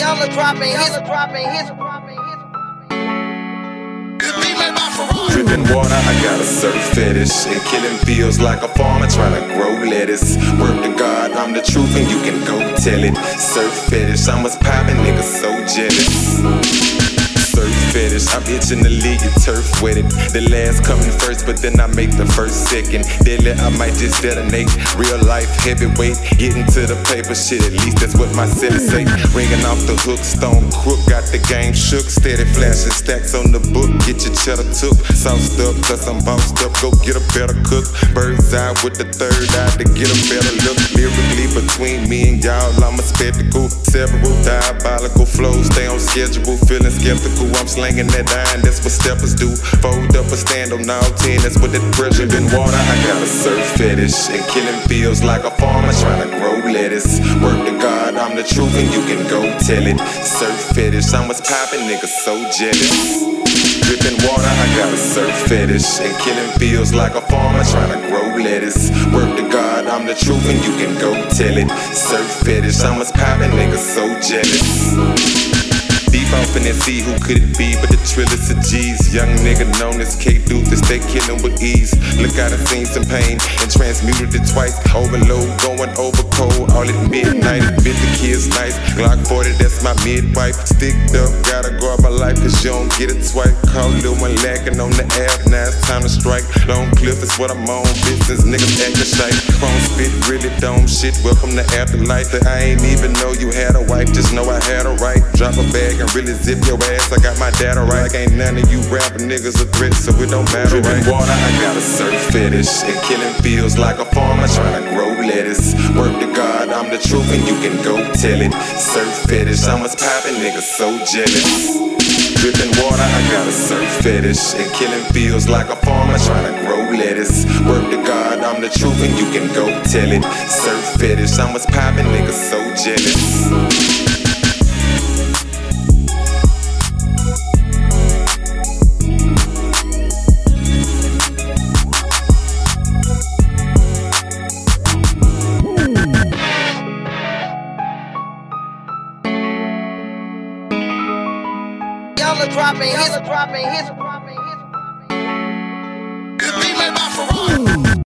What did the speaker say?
Y'all are dropping hits, dropping hits. Dripping water, I got a surf fetish. And killing feels like a farmer trying to grow lettuce. Word to God, I'm the truth and you can go tell it. Surf fetish, I'm what's poppin', niggas so jealous surf fetish. I'm itching to leave you turf with it. The last coming first, but then I make the first second. Deadly, I might just detonate. Real life heavyweight, getting to the paper shit. At least that's what my celly say. Ringing off the hook, stone crook, got the game shook. Steady flashing stacks on the book, get your cheddar took. Sauced up, cause I'm bossed up. Go get a better cook. Bird's eye with the third eye to get a better look. Between me and y'all, I'm a spectacle. Several diabolical flows, stay on schedule, feeling skeptical. I'm slanging that iron, that's what steppers do. Fold up a stand on all 10, that's what that pressure been water. I got a surf fetish, and killing feels like a farmer trying to grow lettuce. Work to God, I'm the truth, and you can go tell it. Surf fetish, I'm what's poppin', niggas so jealous. Dripping water, I got a surf fetish. And killing feels like a farmer trying to grow lettuce. Work to God, I'm the truth, and you can go tell it. Surf fetish, I'm what's poppin', niggas so jealous. Deep off in that sea, who could it be but the trillers of G's? Young nigga known as K Duthis, they killin' with ease. Look, I done seen some pain and transmuted it twice. Overload, going over cold, all at midnight. Bit the kids nice. Glock 40, that's my midwife. Sticked up, gotta guard my life, cause you don't get it twice. Call little one lacking on the app, now it's time to strike. Long cliff is what I'm on, business niggas actin' shy. Chrome spit, really dome shit, welcome to afterlife. I ain't even know you had a wife, just know I had a right. Drop a bag can really zip your ass. I got my data right. Like ain't none of you rapping niggas a threat, so it don't matter. Dripping right? water, I got a surf fetish. And killing feels like a farmer trying to grow lettuce. Work to God, I'm the truth, and you can go tell it. Surf fetish, I'm what's poppin', niggas so jealous. Dripping water, I got a surf fetish. And killing feels like a farmer trying to grow lettuce. Work to God, I'm the truth, and you can go tell it. Surf fetish, I'm what's poppin', niggas so jealous. Are dropping hits, dropping hits. This beat made by Ferrari.